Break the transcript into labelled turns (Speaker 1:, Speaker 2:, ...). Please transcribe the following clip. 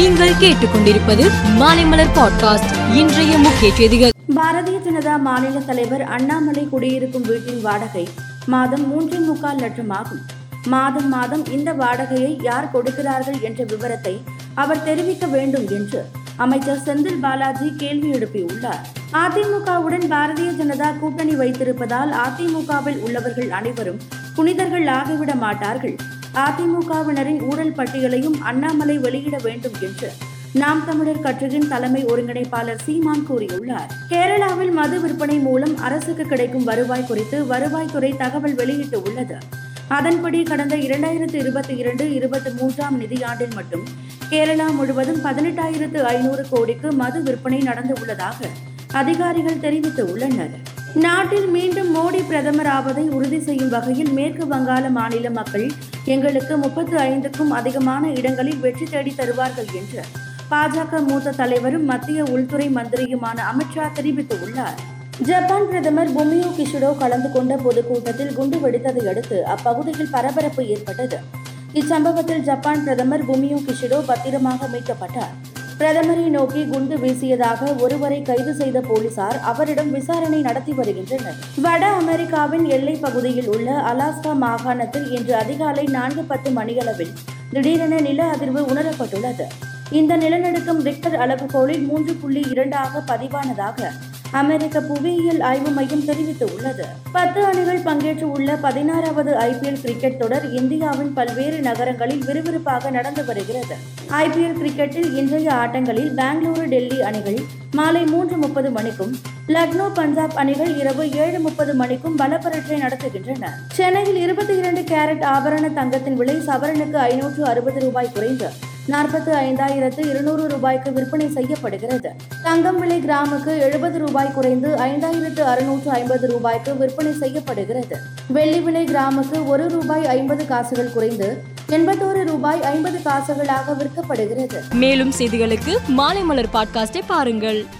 Speaker 1: நீங்கள் கேட்டுக்கொண்டிருப்பது மாலைமலர் பாட்காஸ்ட். இன்றைய முக்கிய செய்திகள்.
Speaker 2: பாரதிய ஜனதா மாநில தலைவர் அண்ணாமலை குடியிருக்கும் வீட்டின் வாடகை மாதம் மூன்றே முக்கால் லட்சம் ஆகும் மாதம் மாதம் இந்த வாடகையை யார் கொடுக்கிறார்கள் என்ற விவரத்தை அவர் தெரிவிக்க வேண்டும் என்று அமைச்சர் செந்தில் பாலாஜி கேள்வி எழுப்பியுள்ளார். அதிமுகவுடன் பாரதிய ஜனதா கூட்டணி வைத்திருப்பதால் அதிமுகவில் உள்ளவர்கள் அனைவரும் புனிதர்கள் ஆகிவிட மாட்டார்கள். அதிமுகவினரின் ஊழல் பட்டியலையும் அண்ணாமலை வெளியிட வேண்டும் என்று நாம் தமிழர் கட்சியின் தலைமை ஒருங்கிணைப்பாளர் சீமான் கூறியுள்ளார். கேரளாவில் மது விற்பனை மூலம் அரசுக்கு கிடைக்கும் வருவாய் குறித்து வருவாய்த்துறை தகவல் வெளியிட்டு உள்ளது. அதன்படி கடந்த இரண்டாயிரத்து இருபத்தி இரண்டு இருபத்தி மூன்றாம் நிதியாண்டில் மட்டும் கேரளா முழுவதும் பதினெட்டாயிரத்து ஐநூறு கோடிக்கு மது விற்பனை நடந்து உள்ளதாக அதிகாரிகள் தெரிவித்து உள்ளனர். நாட்டில் மீண்டும் மோடி பிரதமர் ஆவதை உறுதி செய்யும் வகையில் மேற்கு வங்காள மாநில மக்கள் எங்களுக்கு முப்பத்து ஐந்துக்கும் அதிகமான இடங்களில் வெற்றி தேடி தருவார்கள் என்று பாஜக மூத்த தலைவரும் மத்திய உள்துறை மந்திரியுமான அமித்ஷா தெரிவித்துள்ளார். ஜப்பான் பிரதமர் பொமியோ கிஷிடோ கலந்து கொண்ட பொதுக்கூட்டத்தில் குண்டு வெடித்ததை அடுத்து அப்பகுதியில் பரபரப்பு ஏற்பட்டது. இச்சம்பவத்தில் ஜப்பான் பிரதமர் பொமியோ கிஷிடோ பத்திரமாக மீட்கப்பட்டார். பிரதமரை நோக்கி குண்டு வீசியதாக ஒருவரை கைது செய்த போலீசார் அவரிடம் விசாரணை நடத்தி வருகின்றனர். வட அமெரிக்காவின் எல்லை பகுதியில் உள்ள அலாஸ்கா மாகாணத்தில் இன்று அதிகாலை நான்கு பத்து மணியளவில் திடீரென நில அதிர்வு உணரப்பட்டுள்ளது. இந்த நிலநடுக்கம் ரிக்டர் அளவுகோலில் மூன்று புள்ளி இரண்டாக பதிவானதாக அமெரிக்க புவியியல் ஆய்வு மையம் தெரிவித்துள்ளது பத்து அணிகள் பங்கேற்று உள்ள பதினாறாவது ஐபிஎல் கிரிக்கெட் தொடர் இந்தியாவின் பல்வேறு நகரங்களில் விறுவிறுப்பாக நடந்து வருகிறது. ஐபிஎல் கிரிக்கெட்டில் இன்றைய ஆட்டங்களில் பெங்களூரு டெல்லி அணிகள் மாலை மூன்று முப்பது மணிக்கும் லக்னோ பஞ்சாப் அணிகள் இரவு ஏழு முப்பது மணிக்கும் பலப்பரட்சை நடத்துகின்றன. சென்னையில் இருபத்தி இரண்டு கேரட் ஆபரண தங்கத்தின் விலை சவரனுக்கு ஐநூற்று அறுபது ரூபாய் குறைந்து நாற்பத்து ஐந்தாயிரத்து இருநூறு ரூபாய்க்கு விற்பனை செய்யப்படுகிறது. தங்கம் விலை கிராமுக்கு எழுபது ரூபாய் குறைந்து ஐந்தாயிரத்து அறுநூற்று ஐம்பது ரூபாய்க்கு விற்பனை செய்யப்படுகிறது. வெள்ளி விலை கிராமுக்கு ஒரு ரூபாய் ஐம்பது காசுகள் குறைந்து எண்பத்தோரு ரூபாய் ஐம்பது காசுகளாக விற்கப்படுகிறது.
Speaker 1: மேலும் செய்திகளுக்கு மாலை மலர் பாட்காஸ்டை பாருங்கள்.